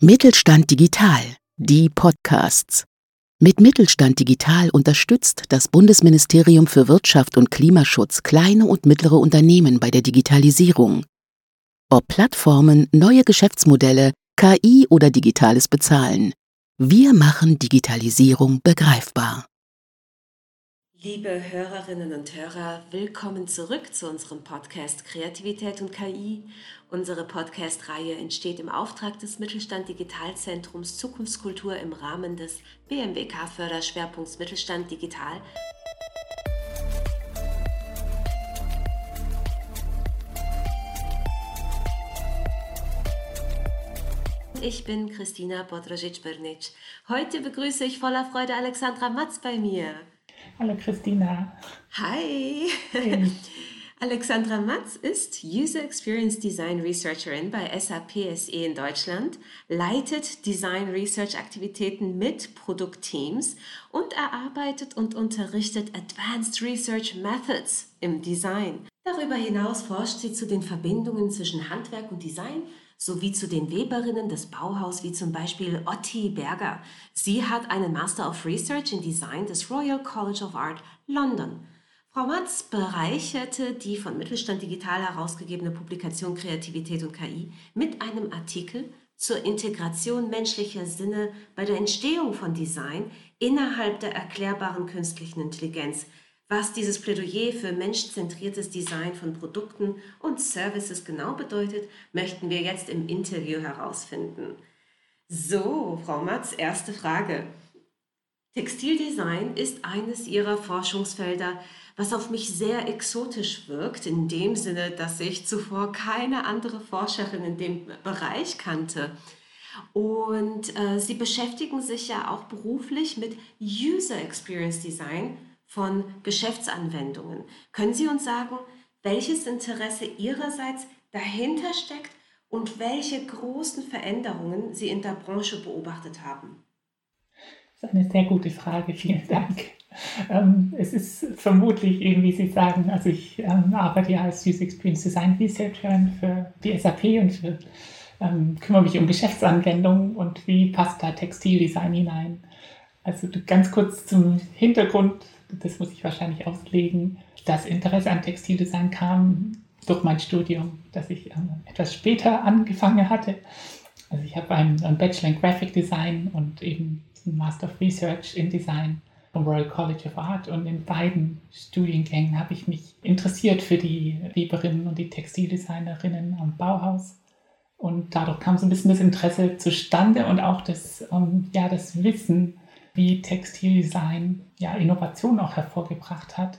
Mittelstand Digital, die Podcasts. Mit Mittelstand Digital unterstützt das Bundesministerium für Wirtschaft und Klimaschutz kleine und mittlere Unternehmen bei der Digitalisierung. Ob Plattformen, neue Geschäftsmodelle, KI oder digitales Bezahlen. Wir machen Digitalisierung begreifbar. Liebe Hörerinnen und Hörer, willkommen zurück zu unserem Podcast Kreativität und KI. Unsere Podcast-Reihe entsteht im Auftrag des Mittelstand Digitalzentrums Zukunftskultur im Rahmen des BMWK-Förderschwerpunkts Mittelstand Digital. Ich bin Christina Podrosic-Bernic. Heute begrüße ich voller Freude Alexandra Matz bei mir. Hallo Christina. Hi. Hey. Alexandra Matz ist User Experience Design Researcherin bei SAP SE in Deutschland, leitet Design Research Aktivitäten mit Produktteams und erarbeitet und unterrichtet Advanced Research Methods im Design. Darüber hinaus forscht sie zu den Verbindungen zwischen Handwerk und Design sowie zu den Weberinnen des Bauhaus wie zum Beispiel Otti Berger. Sie hat einen Master of Research in Design des Royal College of Art London. Frau Matz bereicherte die von Mittelstand Digital herausgegebene Publikation Kreativität und KI mit einem Artikel zur Integration menschlicher Sinne bei der Entstehung von Design innerhalb der erklärbaren künstlichen Intelligenz – was dieses Plädoyer für menschzentriertes Design von Produkten und Services genau bedeutet, möchten wir jetzt im Interview herausfinden. So, Frau Matz, erste Frage. Textildesign ist eines Ihrer Forschungsfelder, was auf mich sehr exotisch wirkt, in dem Sinne, dass ich zuvor keine andere Forscherin in dem Bereich kannte. Und äh, Sie beschäftigen sich ja auch beruflich mit User Experience Design von Geschäftsanwendungen. Können Sie uns sagen, welches Interesse Ihrerseits dahinter steckt und welche großen Veränderungen Sie in der Branche beobachtet haben? Das ist eine sehr gute Frage, vielen Dank. Ähm, es ist vermutlich eben, wie Sie sagen, also ich ähm, arbeite ja als User Experience Design Researcherin für die SAP und für, ähm, kümmere mich um Geschäftsanwendungen und wie passt da Textildesign hinein. Also ganz kurz zum Hintergrund das muss ich wahrscheinlich auslegen, das Interesse an Textildesign kam durch mein Studium, das ich ähm, etwas später angefangen hatte. Also ich habe einen, einen, Bachelor in Graphic Design und eben einen Master of Research in Design vom Royal College of Art und in beiden Studiengängen habe ich mich interessiert für die Weberinnen und die Textildesignerinnen am Bauhaus. Und dadurch kam so ein bisschen das Interesse zustande und auch das, ähm, ja, das Wissen, wie Textildesign ja, Innovation auch hervorgebracht hat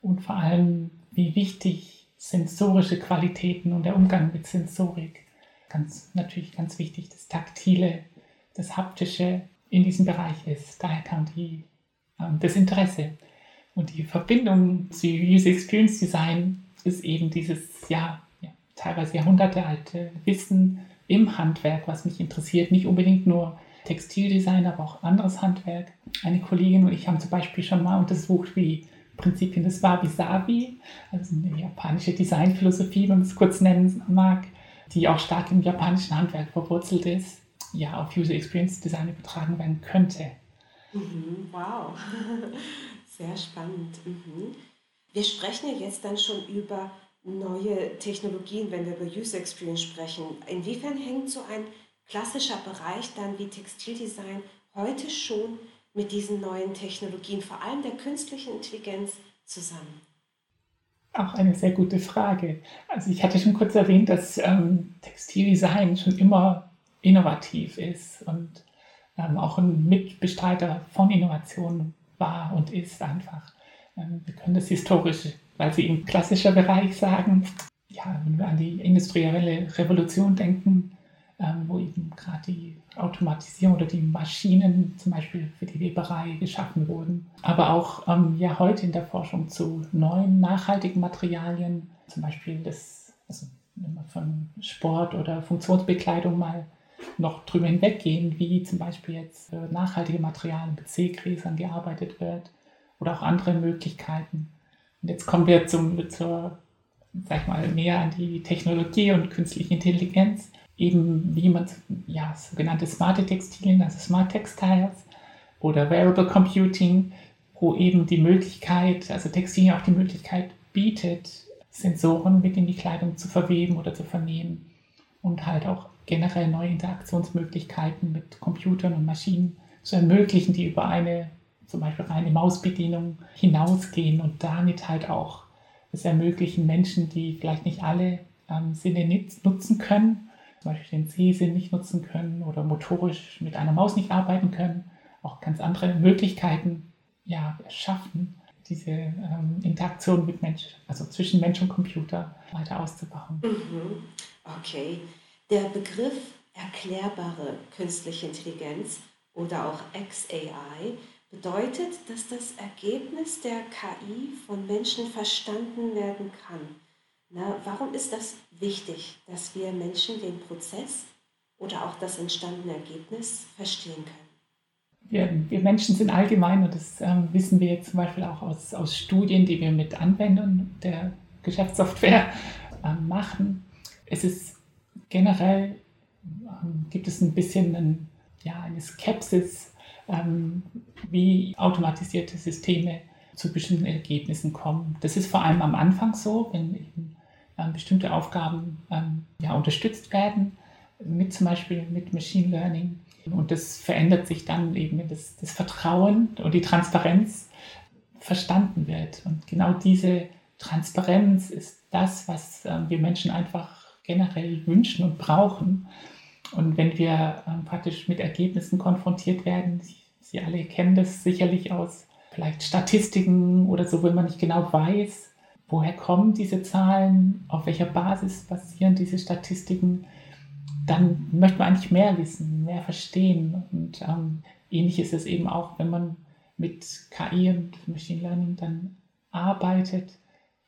und vor allem, wie wichtig sensorische Qualitäten und der Umgang mit Sensorik, ganz natürlich ganz wichtig, das Taktile, das Haptische in diesem Bereich ist. Daher kam die, ähm, das Interesse. Und die Verbindung zu User Experience Design ist eben dieses ja, ja teilweise jahrhundertealte Wissen im Handwerk, was mich interessiert. Nicht unbedingt nur Textildesign, aber auch anderes Handwerk. Eine Kollegin und ich haben zum Beispiel schon mal untersucht, wie Prinzipien des Wabi-Sabi, also eine japanische Designphilosophie, wenn man es kurz nennen mag, die auch stark im japanischen Handwerk verwurzelt ist, ja, auf User Experience Design übertragen werden könnte. Mhm, wow, sehr spannend. Mhm. Wir sprechen ja jetzt dann schon über neue Technologien, wenn wir über User Experience sprechen. Inwiefern hängt so ein klassischer Bereich dann wie Textildesign heute schon mit diesen neuen Technologien, vor allem der künstlichen Intelligenz, zusammen? Auch eine sehr gute Frage. Also ich hatte schon kurz erwähnt, dass ähm, Textildesign schon immer innovativ ist und ähm, auch ein Mitbestreiter von Innovation war und ist einfach. Ähm, wir können das historisch, weil Sie im klassischen Bereich sagen, ja, wenn wir an die industrielle Revolution denken, wo eben gerade die Automatisierung oder die Maschinen zum Beispiel für die Weberei geschaffen wurden. Aber auch ähm, ja heute in der Forschung zu neuen nachhaltigen Materialien, zum Beispiel das, also wenn wir von Sport oder Funktionsbekleidung mal noch drüber hinweggehen, wie zum Beispiel jetzt nachhaltige Materialien mit Seegräsern gearbeitet wird oder auch andere Möglichkeiten. Und jetzt kommen wir zum, zur, sag ich mal, näher an die Technologie und künstliche Intelligenz eben wie man ja, sogenannte smarte Textilien, also Smart Textiles oder Wearable Computing, wo eben die Möglichkeit, also Textilien auch die Möglichkeit bietet, Sensoren mit in die Kleidung zu verweben oder zu vernehmen und halt auch generell neue Interaktionsmöglichkeiten mit Computern und Maschinen zu ermöglichen, die über eine zum Beispiel reine Mausbedienung hinausgehen und damit halt auch es ermöglichen Menschen, die vielleicht nicht alle ähm, Sinne nutzen können, zum Beispiel den Sehsinn nicht nutzen können oder motorisch mit einer Maus nicht arbeiten können, auch ganz andere Möglichkeiten ja, schaffen, diese ähm, Interaktion mit Mensch, also zwischen Mensch und Computer weiter auszubauen. Mhm. Okay. Der Begriff erklärbare künstliche Intelligenz oder auch XAI bedeutet, dass das Ergebnis der KI von Menschen verstanden werden kann. Na, warum ist das wichtig, dass wir Menschen den Prozess oder auch das entstandene Ergebnis verstehen können? Wir, wir Menschen sind allgemein, und das ähm, wissen wir jetzt zum Beispiel auch aus, aus Studien, die wir mit Anwendern der Geschäftssoftware ähm, machen. Es ist generell, ähm, gibt es ein bisschen ein, ja, eine Skepsis, ähm, wie automatisierte Systeme zu bestimmten Ergebnissen kommen. Das ist vor allem am Anfang so, wenn eben bestimmte Aufgaben ähm, ja, unterstützt werden, mit zum Beispiel mit Machine Learning. Und das verändert sich dann eben, wenn das, das Vertrauen und die Transparenz verstanden wird. Und genau diese Transparenz ist das, was äh, wir Menschen einfach generell wünschen und brauchen. Und wenn wir praktisch mit Ergebnissen konfrontiert werden, Sie alle kennen das sicherlich aus vielleicht Statistiken oder so, wenn man nicht genau weiß, woher kommen diese Zahlen, auf welcher Basis basieren diese Statistiken, dann möchte man eigentlich mehr wissen, mehr verstehen. Und ähm, ähnlich ist es eben auch, wenn man mit KI und Machine Learning dann arbeitet.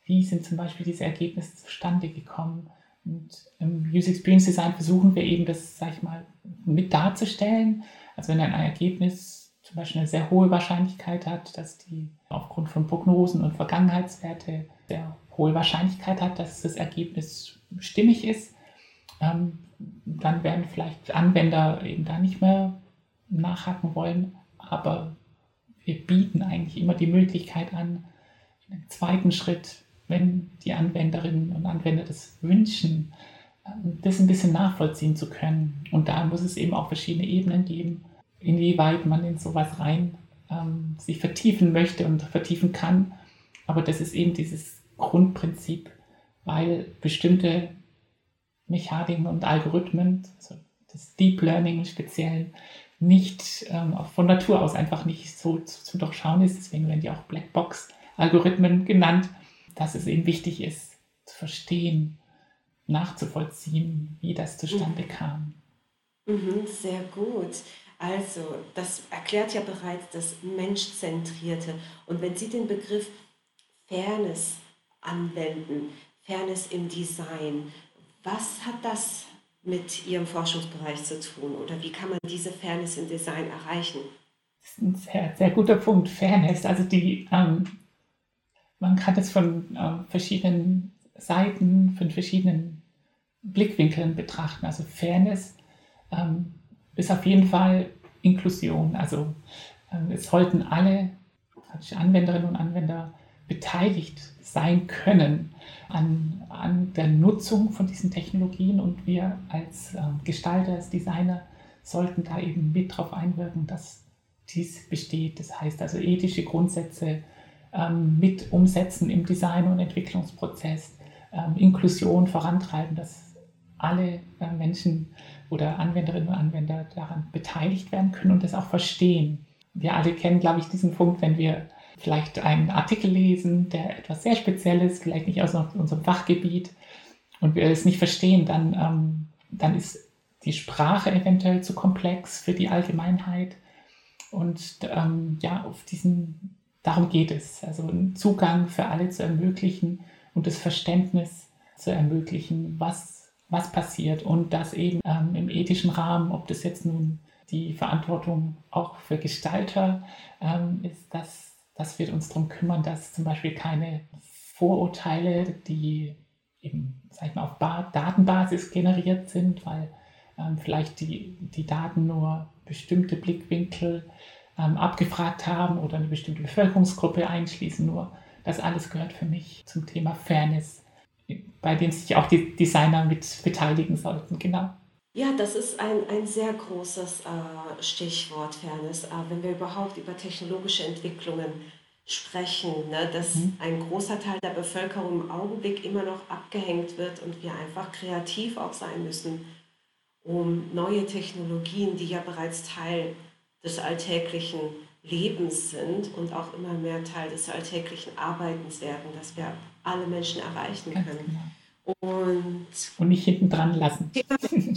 Wie sind zum Beispiel diese Ergebnisse zustande gekommen? Und im User Experience Design versuchen wir eben das, sag ich mal, mit darzustellen. Also wenn ein Ergebnis zum Beispiel eine sehr hohe Wahrscheinlichkeit hat, dass die aufgrund von Prognosen und Vergangenheitswerte sehr hohe Wahrscheinlichkeit hat, dass das Ergebnis stimmig ist, ähm, dann werden vielleicht Anwender eben da nicht mehr nachhaken wollen. Aber wir bieten eigentlich immer die Möglichkeit an, im zweiten Schritt, wenn die Anwenderinnen und Anwender das wünschen, ähm, das ein bisschen nachvollziehen zu können. Und da muss es eben auch verschiedene Ebenen geben, inwieweit man in sowas rein ähm, sich vertiefen möchte und vertiefen kann. Aber das ist eben dieses Grundprinzip, weil bestimmte Mechaniken und Algorithmen, also das Deep Learning im Speziellen, nicht ähm, von Natur aus einfach nicht so zu, zu durchschauen ist. Deswegen werden die auch Blackbox-Algorithmen genannt, dass es eben wichtig ist, zu verstehen, nachzuvollziehen, wie das zustande mhm. kam. Mhm, sehr gut. Also, das erklärt ja bereits das Menschzentrierte. Und wenn Sie den Begriff Fairness anwenden, Fairness im Design, was hat das mit Ihrem Forschungsbereich zu tun oder wie kann man diese Fairness im Design erreichen? Das ist ein sehr, sehr guter Punkt, Fairness. Also die, ähm, man kann es von äh, verschiedenen Seiten, von verschiedenen Blickwinkeln betrachten. Also Fairness ähm, ist auf jeden Fall Inklusion. Also ähm, es sollten alle Anwenderinnen und Anwender beteiligt sein können an, an der Nutzung von diesen Technologien und wir als äh, Gestalter, als Designer sollten da eben mit darauf einwirken, dass dies besteht. Das heißt also ethische Grundsätze ähm, mit umsetzen im Design- und Entwicklungsprozess, ähm, Inklusion vorantreiben, dass alle äh, Menschen oder Anwenderinnen und Anwender daran beteiligt werden können und das auch verstehen. Wir alle kennen, glaube ich, diesen Punkt, wenn wir vielleicht einen Artikel lesen, der etwas sehr Spezielles, vielleicht nicht aus unserem Fachgebiet und wir es nicht verstehen, dann, ähm, dann ist die Sprache eventuell zu komplex für die Allgemeinheit. Und ähm, ja, auf diesen, darum geht es. Also einen Zugang für alle zu ermöglichen und das Verständnis zu ermöglichen, was, was passiert. Und das eben ähm, im ethischen Rahmen, ob das jetzt nun die Verantwortung auch für Gestalter ähm, ist, dass dass wir uns darum kümmern, dass zum Beispiel keine Vorurteile, die eben, sag mal, auf ba Datenbasis generiert sind, weil ähm, vielleicht die, die Daten nur bestimmte Blickwinkel ähm, abgefragt haben oder eine bestimmte Bevölkerungsgruppe einschließen. Nur das alles gehört für mich zum Thema Fairness, bei dem sich auch die Designer mit beteiligen sollten. Genau. Ja, das ist ein, ein sehr großes äh, Stichwort, Fairness. Äh, wenn wir überhaupt über technologische Entwicklungen sprechen, ne, dass mhm. ein großer Teil der Bevölkerung im Augenblick immer noch abgehängt wird und wir einfach kreativ auch sein müssen, um neue Technologien, die ja bereits Teil des alltäglichen Lebens sind und auch immer mehr Teil des alltäglichen Arbeitens werden, dass wir alle Menschen erreichen können. Und, und nicht hinten dran lassen.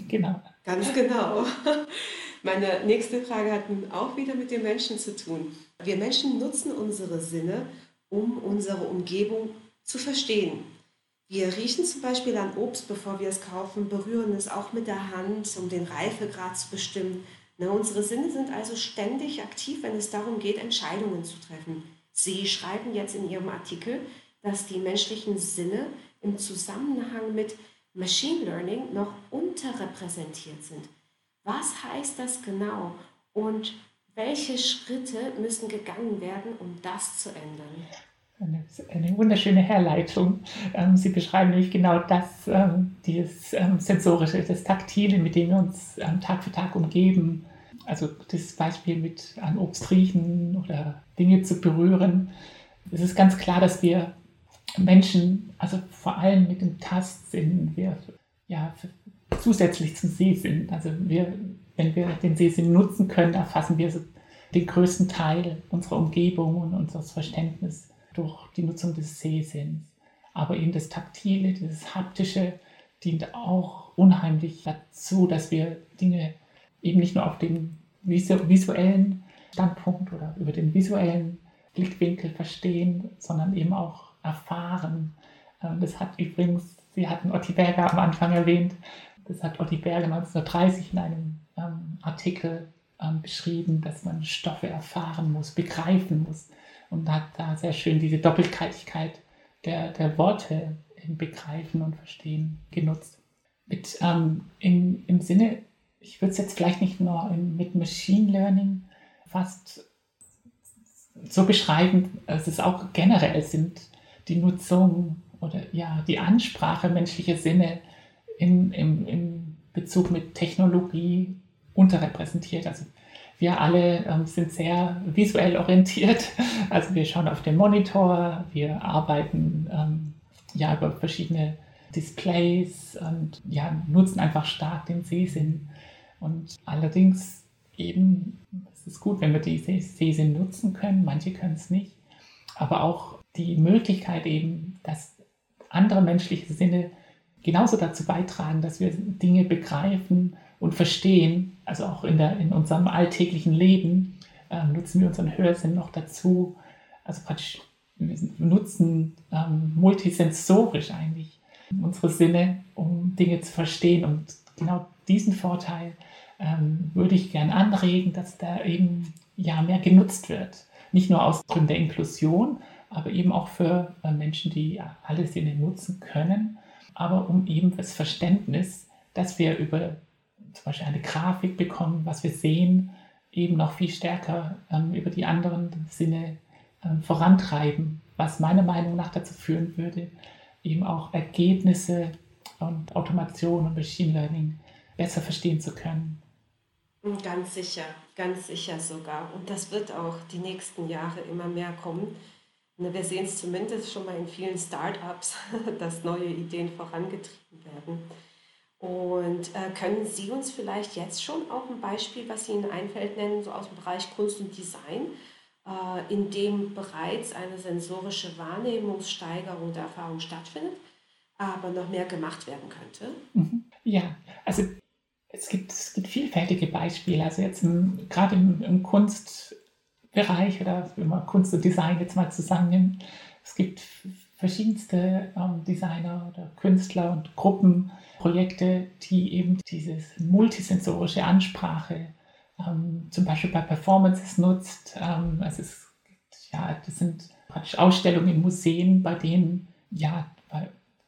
Genau. Ganz genau. Meine nächste Frage hat auch wieder mit den Menschen zu tun. Wir Menschen nutzen unsere Sinne, um unsere Umgebung zu verstehen. Wir riechen zum Beispiel an Obst, bevor wir es kaufen, berühren es auch mit der Hand, um den Reifegrad zu bestimmen. Na, unsere Sinne sind also ständig aktiv, wenn es darum geht, Entscheidungen zu treffen. Sie schreiben jetzt in Ihrem Artikel, dass die menschlichen Sinne im Zusammenhang mit Machine Learning noch unterrepräsentiert sind. Was heißt das genau und welche Schritte müssen gegangen werden, um das zu ändern? Eine, eine wunderschöne Herleitung. Ähm, Sie beschreiben nämlich genau das, ähm, dieses ähm, Sensorische, das Taktile, mit dem wir uns Tag für Tag umgeben. Also das Beispiel mit an Obst riechen oder Dinge zu berühren. Es ist ganz klar, dass wir Menschen, also vor allem mit dem Tastsinn, wir ja zusätzlich zum Sehsinn, also wir, wenn wir den Sehsinn nutzen können, erfassen wir den größten Teil unserer Umgebung und unseres Verständnisses durch die Nutzung des Sehsinns. Aber eben das Taktile, das Haptische dient auch unheimlich dazu, dass wir Dinge eben nicht nur auf dem visuellen Standpunkt oder über den visuellen Blickwinkel verstehen, sondern eben auch erfahren. Ähm, das hat übrigens, Sie hatten Otti Berger am Anfang erwähnt, das hat Otti Berger 1930 in einem ähm, Artikel ähm, beschrieben, dass man Stoffe erfahren muss, begreifen muss und hat da sehr schön diese Doppelkeit der, der Worte im Begreifen und Verstehen genutzt. Mit, ähm, in, Im Sinne, ich würde es jetzt vielleicht nicht nur in, mit Machine Learning fast so beschreiben, es ist auch generell sind die Nutzung oder ja, die Ansprache menschlicher Sinne in, im, im Bezug mit Technologie unterrepräsentiert. Also wir alle ähm, sind sehr visuell orientiert. Also wir schauen auf den Monitor, wir arbeiten ähm, ja über verschiedene Displays und ja, nutzen einfach stark den Sehsinn. Und allerdings eben, es ist gut, wenn wir die Sehsinn nutzen können, manche können es nicht, aber auch die Möglichkeit eben, dass andere menschliche Sinne genauso dazu beitragen, dass wir Dinge begreifen und verstehen, also auch in, der, in unserem alltäglichen Leben, äh, nutzen wir unseren Hörsinn noch dazu. Also praktisch, nutzen ähm, multisensorisch eigentlich unsere Sinne, um Dinge zu verstehen. Und genau diesen Vorteil ähm, würde ich gern anregen, dass da eben ja mehr genutzt wird. Nicht nur aus Gründen der Inklusion, aber eben auch für äh, Menschen, die alle Sinne nutzen können, aber um eben das Verständnis, dass wir über zum Beispiel eine Grafik bekommen, was wir sehen, eben noch viel stärker ähm, über die anderen Sinne ähm, vorantreiben, was meiner Meinung nach dazu führen würde, eben auch Ergebnisse und Automation und Machine Learning besser verstehen zu können. Ganz sicher, ganz sicher sogar. Und das wird auch die nächsten Jahre immer mehr kommen. Ne, wir sehen es zumindest schon mal in vielen Startups, dass neue Ideen vorangetrieben werden. Und äh, können Sie uns vielleicht jetzt schon auch ein Beispiel, was Ihnen einfällt, nennen, so aus dem Bereich Kunst und Design, äh, in dem bereits eine sensorische Wahrnehmungssteigerung der Erfahrung stattfindet, aber noch mehr gemacht werden könnte? Mhm. Ja, also es gibt, es gibt vielfältige Beispiele. Also jetzt gerade im, im Kunst- Bereich oder wenn man Kunst und Design jetzt mal zusammennimmt. Es gibt verschiedenste ähm, Designer oder Künstler und Gruppenprojekte, die eben dieses multisensorische Ansprache ähm, zum Beispiel bei Performances nutzt. Ähm, also es ja, das sind praktisch Ausstellungen in Museen, bei denen ja,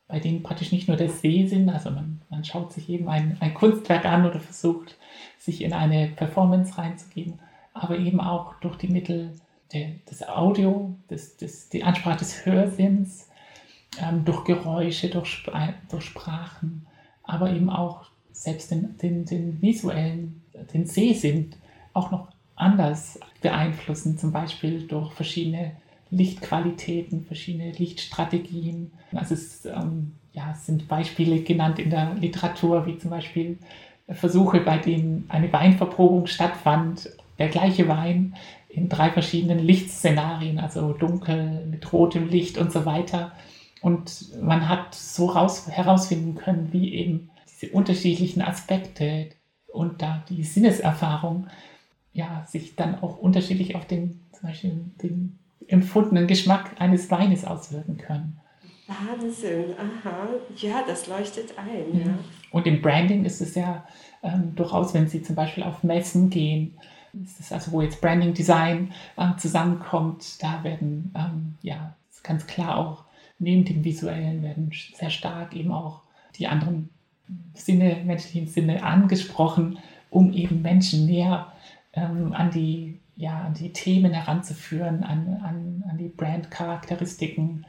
bei denen praktisch nicht nur der Sehsinn, also man, man schaut sich eben ein, ein Kunstwerk an oder versucht, sich in eine Performance reinzugeben, aber eben auch durch die Mittel der, des Audio, des, des, die Ansprache des Hörsinns, ähm, durch Geräusche, durch, durch Sprachen, aber eben auch selbst den, den, den visuellen, den Sehsinn auch noch anders beeinflussen, zum Beispiel durch verschiedene Lichtqualitäten, verschiedene Lichtstrategien. Also es, ähm, ja, sind Beispiele genannt in der Literatur, wie zum Beispiel Versuche, bei denen eine Weinverprobung stattfand, der gleiche Wein in drei verschiedenen Lichtszenarien, also dunkel mit rotem Licht und so weiter. Und man hat so raus, herausfinden können, wie eben diese unterschiedlichen Aspekte und da die Sinneserfahrung ja, sich dann auch unterschiedlich auf den, zum Beispiel den empfundenen Geschmack eines Weines auswirken können. Wahnsinn, aha, ja, das leuchtet ein. Ja. Mhm. Und im Branding ist es ja ähm, durchaus, wenn Sie zum Beispiel auf Messen gehen, ist es also, wo jetzt Branding Design ähm, zusammenkommt, da werden ähm, ja ganz klar auch neben dem Visuellen werden sehr stark eben auch die anderen Sinne, menschlichen Sinne angesprochen, um eben Menschen näher ähm, an die ja, an die Themen heranzuführen, an, an, an die Brand-Charakteristiken,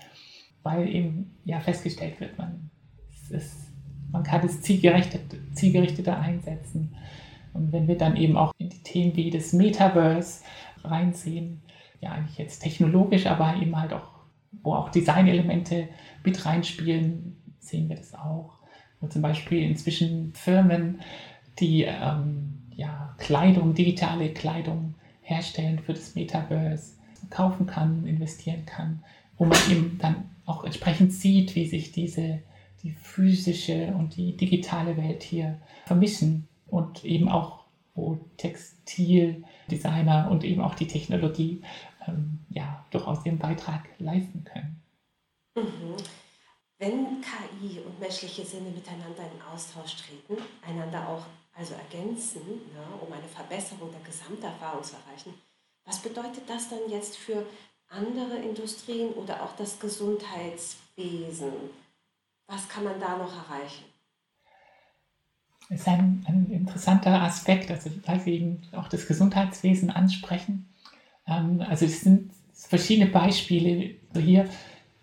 weil eben ja festgestellt wird, man, ist, man kann es zielgerichtet, zielgerichteter einsetzen. Und wenn wir dann eben auch in die Themen wie das Metaverse reinsehen, ja eigentlich jetzt technologisch, aber eben halt auch, wo auch Designelemente mit reinspielen, sehen wir das auch. Wo zum Beispiel inzwischen Firmen, die ähm, ja, Kleidung, digitale Kleidung herstellen für das Metaverse, kaufen kann, investieren kann, wo man eben dann auch entsprechend sieht, wie sich diese die physische und die digitale Welt hier vermischen und eben auch, wo Textildesigner und eben auch die Technologie ähm, ja durchaus ihren Beitrag leisten können. Mhm. Wenn KI und menschliche Sinne miteinander in Austausch treten, einander auch also ergänzen, ne, um eine Verbesserung der Gesamterfahrung zu erreichen. Was bedeutet das dann jetzt für andere Industrien oder auch das Gesundheitswesen? Was kann man da noch erreichen? Ist ein, ein interessanter Aspekt, also weil Sie eben auch das Gesundheitswesen ansprechen. Ähm, also es sind verschiedene Beispiele. Also hier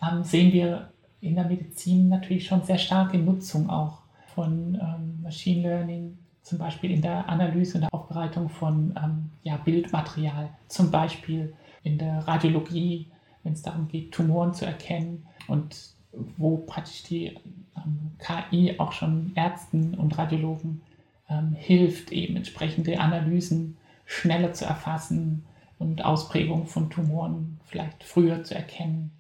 ähm, sehen wir in der Medizin natürlich schon sehr starke Nutzung auch von ähm, Machine Learning, zum Beispiel in der Analyse und der Aufbereitung von ähm, ja, Bildmaterial, zum Beispiel in der Radiologie, wenn es darum geht, Tumoren zu erkennen und wo praktisch die ähm, KI auch schon Ärzten und Radiologen ähm, hilft, eben entsprechende Analysen schneller zu erfassen und Ausprägungen von Tumoren vielleicht früher zu erkennen.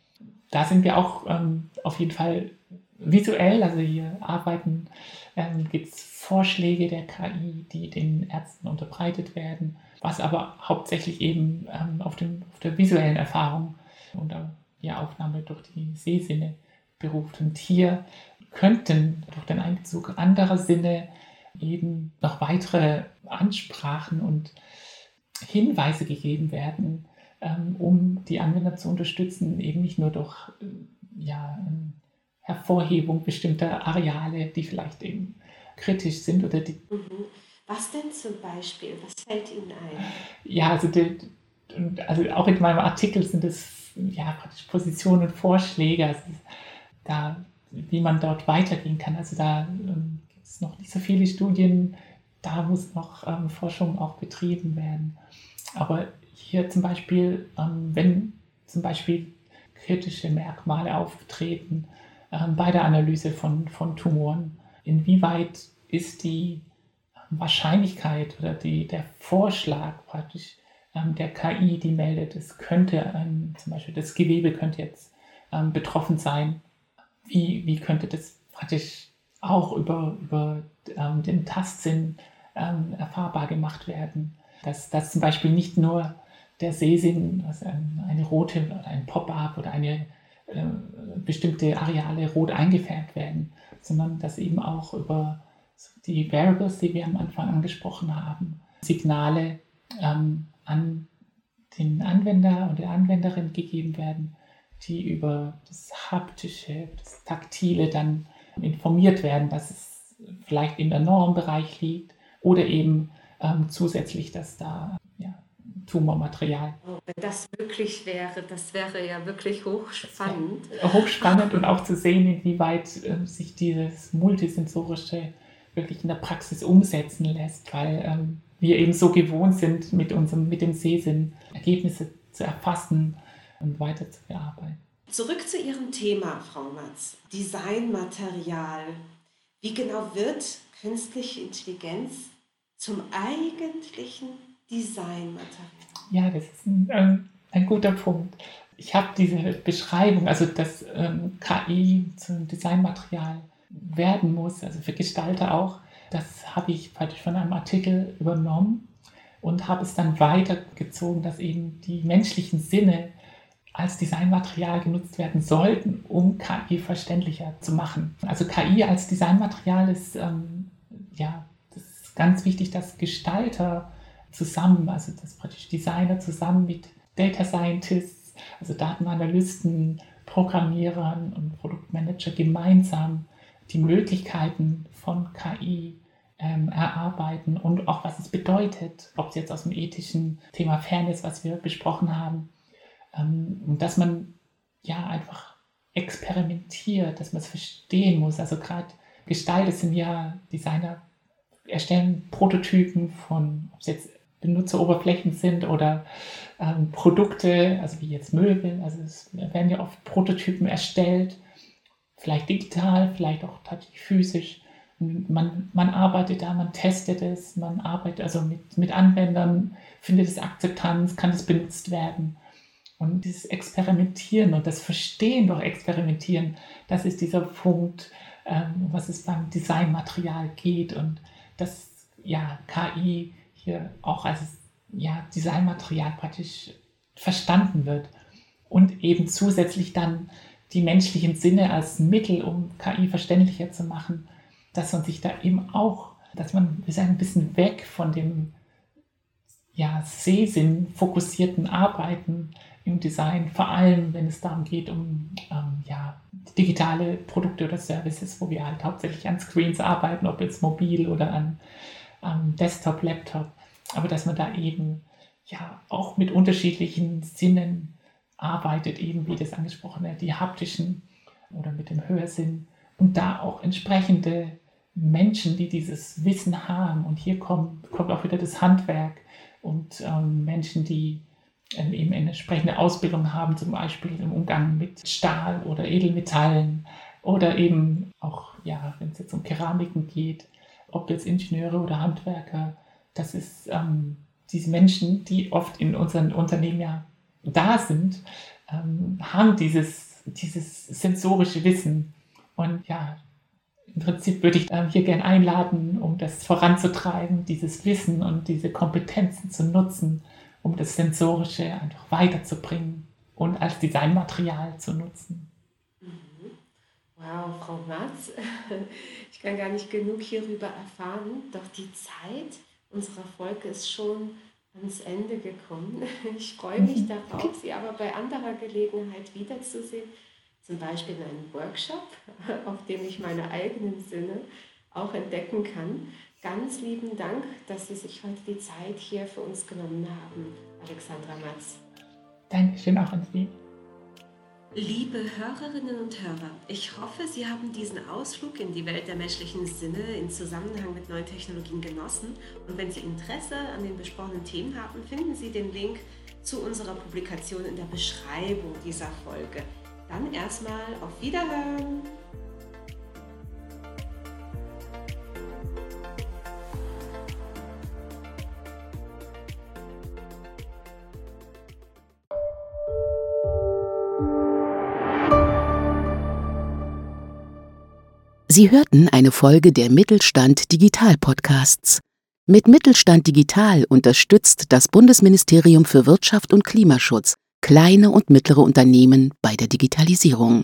Da sind wir auch ähm, auf jeden Fall visuell, also hier arbeiten, ähm, gibt es Vorschläge der KI, die den Ärzten unterbreitet werden, was aber hauptsächlich eben ähm, auf, dem, auf der visuellen Erfahrung und die Aufnahme durch die Sehsinne beruft. Und hier könnten durch den Einbezug anderer Sinne eben noch weitere Ansprachen und Hinweise gegeben werden, ähm, um die Anwender zu unterstützen, eben nicht nur durch äh, ja, Hervorhebung bestimmter Areale, die vielleicht eben kritisch sind oder die. Mhm. Was denn zum Beispiel? Was fällt Ihnen ein? Ja, also, die, also auch in meinem Artikel sind es ja praktisch Positionen und Vorschläge, also da, wie man dort weitergehen kann. Also da ähm, gibt es noch nicht so viele Studien, da muss noch ähm, Forschung auch betrieben werden. Aber hier zum Beispiel, ähm, wenn zum Beispiel kritische Merkmale auftreten, ähm, bei der Analyse von, von Tumoren. Inwieweit ist die Wahrscheinlichkeit oder die, der Vorschlag praktisch ähm, der KI, die meldet, es könnte ähm, zum Beispiel das Gewebe könnte jetzt betroffen sein. Wie, wie könnte das praktisch auch über, über ähm, den Tastsinn ähm, erfahrbar gemacht werden? Dass, dass zum Beispiel nicht nur der Sehsinn, also eine rote oder ein Pop-up oder eine äh, bestimmte Areale rot eingefärbt werden, sondern dass eben auch über die Variables, die wir am Anfang angesprochen haben, Signale ähm, an den Anwender und der Anwenderin gegeben werden, die über das Haptische, das Taktile dann informiert werden, dass es vielleicht in der Normbereich liegt oder eben ähm, zusätzlich, dass da ja, Tumormaterial. Oh, wenn das möglich wäre, das wäre ja wirklich hochspannend. Hochspannend und auch zu sehen, inwieweit äh, sich dieses multisensorische wirklich in der Praxis umsetzen lässt, weil ähm, wir eben so gewohnt sind, mit unserem, mit dem Sehsinn Ergebnisse zu erfassen und weiter zu bearbeiten. Zurück zu Ihrem Thema, Frau Matz. Designmaterial. Wie genau wird künstliche Intelligenz zum eigentlichen Designmaterial? Ja, das ist ein, ähm, ein guter Punkt. Ich habe diese Beschreibung, also dass ähm, KI zum Designmaterial werden muss, also für Gestalter auch, das habe ich praktisch von einem Artikel übernommen und habe es dann weitergezogen, dass eben die menschlichen Sinne als Designmaterial genutzt werden sollten, um KI verständlicher zu machen. Also KI als Designmaterial ist ähm, ja das ist ganz wichtig, dass Gestalter zusammen, also dass praktisch Designer zusammen mit Data Scientists, also Datenanalysten, Programmierern und Produktmanager gemeinsam die Möglichkeiten von KI ähm, erarbeiten und auch was es bedeutet, ob es jetzt aus dem ethischen Thema Fairness, was wir besprochen haben, ähm, dass man ja einfach experimentiert, dass man es verstehen muss. Also gerade Gestalter sind ja Designer, erstellen Prototypen von, ob es jetzt Benutzeroberflächen sind oder ähm, Produkte, also wie jetzt Möbel. Also es werden ja oft Prototypen erstellt vielleicht digital, vielleicht auch tatsächlich physisch. Man, man arbeitet da, man testet es, man arbeitet also mit, mit Anwendern, findet es Akzeptanz, kann es benutzt werden. Und dieses Experimentieren und das Verstehen durch Experimentieren, das ist dieser Punkt, ähm, was es beim Designmaterial geht. Und dass ja, KI hier auch als ja, Designmaterial praktisch verstanden wird. Und eben zusätzlich dann die menschlichen Sinne als Mittel, um KI verständlicher zu machen, dass man sich da eben auch, dass man ein bisschen weg von dem ja, Sehsinn fokussierten Arbeiten im Design, vor allem wenn es darum geht, um ähm, ja, digitale Produkte oder Services, wo wir halt hauptsächlich an Screens arbeiten, ob jetzt mobil oder an ähm, Desktop, Laptop, aber dass man da eben ja auch mit unterschiedlichen Sinnen arbeitet, eben wie das angesprochene, die haptischen oder mit dem Hörsinn und da auch entsprechende Menschen, die dieses Wissen haben. Und hier kommt, kommt auch wieder das Handwerk und ähm, Menschen, die ähm, eben eine entsprechende Ausbildung haben, zum Beispiel im Umgang mit Stahl oder Edelmetallen oder eben auch, ja, wenn es jetzt um Keramiken geht, ob jetzt Ingenieure oder Handwerker, das ist ähm, diese Menschen, die oft in unseren Unternehmen ja da sind, ähm, haben dieses, dieses sensorische Wissen. Und ja, im Prinzip würde ich hier gerne einladen, um das voranzutreiben, dieses Wissen und diese Kompetenzen zu nutzen, um das Sensorische einfach weiterzubringen und als Designmaterial zu nutzen. Mhm. Wow, Frau Matz, ich kann gar nicht genug hierüber erfahren, doch die Zeit unserer Folge ist schon ans Ende gekommen. Ich freue mich mhm. darauf, Sie aber bei anderer Gelegenheit wiederzusehen, zum Beispiel in einem Workshop, auf dem ich meine eigenen Sinne auch entdecken kann. Ganz lieben Dank, dass Sie sich heute die Zeit hier für uns genommen haben, Alexandra Matz. Dankeschön auch an Sie. Liebe Hörerinnen und Hörer, ich hoffe, Sie haben diesen Ausflug in die Welt der menschlichen Sinne in Zusammenhang mit neuen Technologien genossen. Und wenn Sie Interesse an den besprochenen Themen haben, finden Sie den Link zu unserer Publikation in der Beschreibung dieser Folge. Dann erstmal auf Wiederhören! Sie hörten eine Folge der Mittelstand Digital Podcasts. Mit Mittelstand Digital unterstützt das Bundesministerium für Wirtschaft und Klimaschutz kleine und mittlere Unternehmen bei der Digitalisierung.